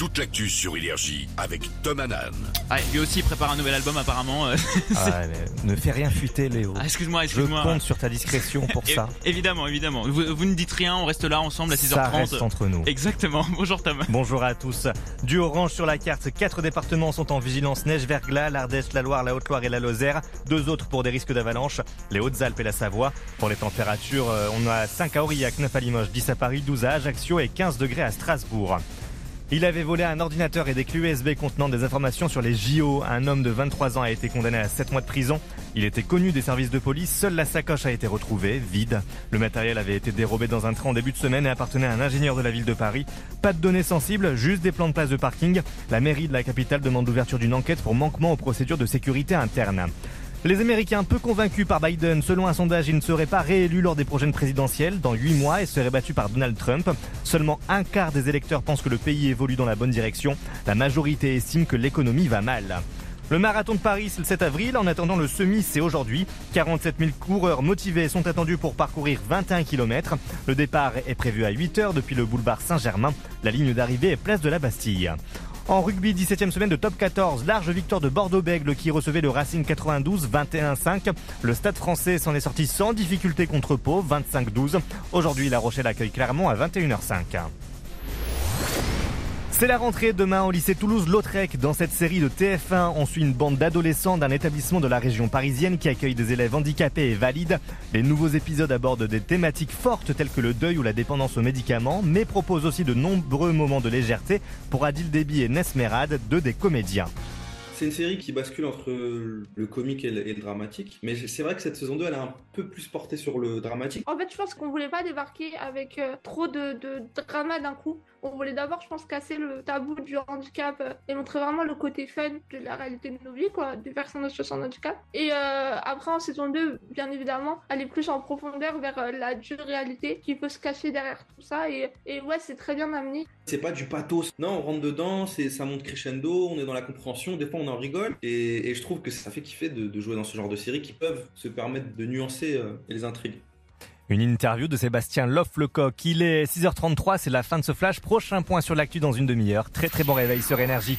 toute l'actu sur Énergie avec Tom Hanan. Ah, lui aussi prépare un nouvel album apparemment. euh. Ah, mais ne fais rien fuiter, Léo. Ah, excuse-moi, Je excuse-moi. compte sur ta discrétion pour É- ça. Évidemment, évidemment. Vous, vous ne dites rien, on reste là ensemble à Ça 6h30. reste entre nous. Exactement. Bonjour Tom. Bonjour à tous. Du orange sur la carte, quatre départements sont en vigilance neige, verglas, l'Ardèche, la Loire, la Haute-Loire et la Lozère. Deux autres pour des risques d'avalanche, les Hautes-Alpes et la Savoie. Pour les températures, euh, on a 5 à Aurillac, 9 à Limoges, 10 à Paris, 12 à Ajaccio et 15 degrés à Strasbourg. Il avait volé un ordinateur et des clés USB contenant des informations sur les JO. Un homme de 23 ans a été condamné à 7 mois de prison. Il était connu des services de police. Seule la sacoche a été retrouvée, vide. Le matériel avait été dérobé dans un train en début de semaine et appartenait à un ingénieur de la ville de Paris. Pas de données sensibles, juste des plans de place de parking. La mairie de la capitale demande l'ouverture d'une enquête pour manquement aux procédures de sécurité interne. Les Américains peu convaincus par Biden, selon un sondage, il ne serait pas réélu lors des prochaines présidentielles dans 8 mois et serait battu par Donald Trump. Seulement un quart des électeurs pensent que le pays évolue dans la bonne direction. La majorité estime que l'économie va mal. Le marathon de Paris, c'est le 7 avril. En attendant, le semi, c'est aujourd'hui. 47 000 coureurs motivés sont attendus pour parcourir 21 km. Le départ est prévu à 8 heures depuis le boulevard Saint-Germain. La ligne d'arrivée est place de la Bastille. En rugby, 17e semaine de top 14, large victoire de Bordeaux-Bègle qui recevait le Racing 92 21-5. Le stade français s'en est sorti sans difficulté contre Pau 25-12. Aujourd'hui, La Rochelle accueille Clermont à 21h05. C'est la rentrée demain au lycée Toulouse-Lautrec. Dans cette série de TF1, on suit une bande d'adolescents d'un établissement de la région parisienne qui accueille des élèves handicapés et valides. Les nouveaux épisodes abordent des thématiques fortes telles que le deuil ou la dépendance aux médicaments, mais proposent aussi de nombreux moments de légèreté pour Adil Déby et Nesmerad, deux des comédiens. C'est une série qui bascule entre le comique et le, et le dramatique, mais c'est vrai que cette saison 2, elle est un peu plus portée sur le dramatique. En fait, je pense qu'on voulait pas débarquer avec euh, trop de, de drama d'un coup. On voulait d'abord, je pense, casser le tabou du handicap euh, et montrer vraiment le côté fun de la réalité de nos vies, quoi, des personnes en situation de handicap. Et euh, après, en saison 2, bien évidemment, aller plus en profondeur vers euh, la dure réalité qui peut se cacher derrière tout ça. Et, ouais, c'est très bien amené. C'est pas du pathos. Non, on rentre dedans, ça monte crescendo, on est dans la compréhension, des fois on en rigole, et, je trouve que ça fait kiffer de, de jouer dans ce genre de séries qui peuvent se permettre de nuancer les intrigues. Une interview de Sébastien Loff-Lecoq. Il est 6h33, c'est la fin de ce flash. Prochain point sur l'actu dans une demi-heure. Très très bon réveil sur Énergie.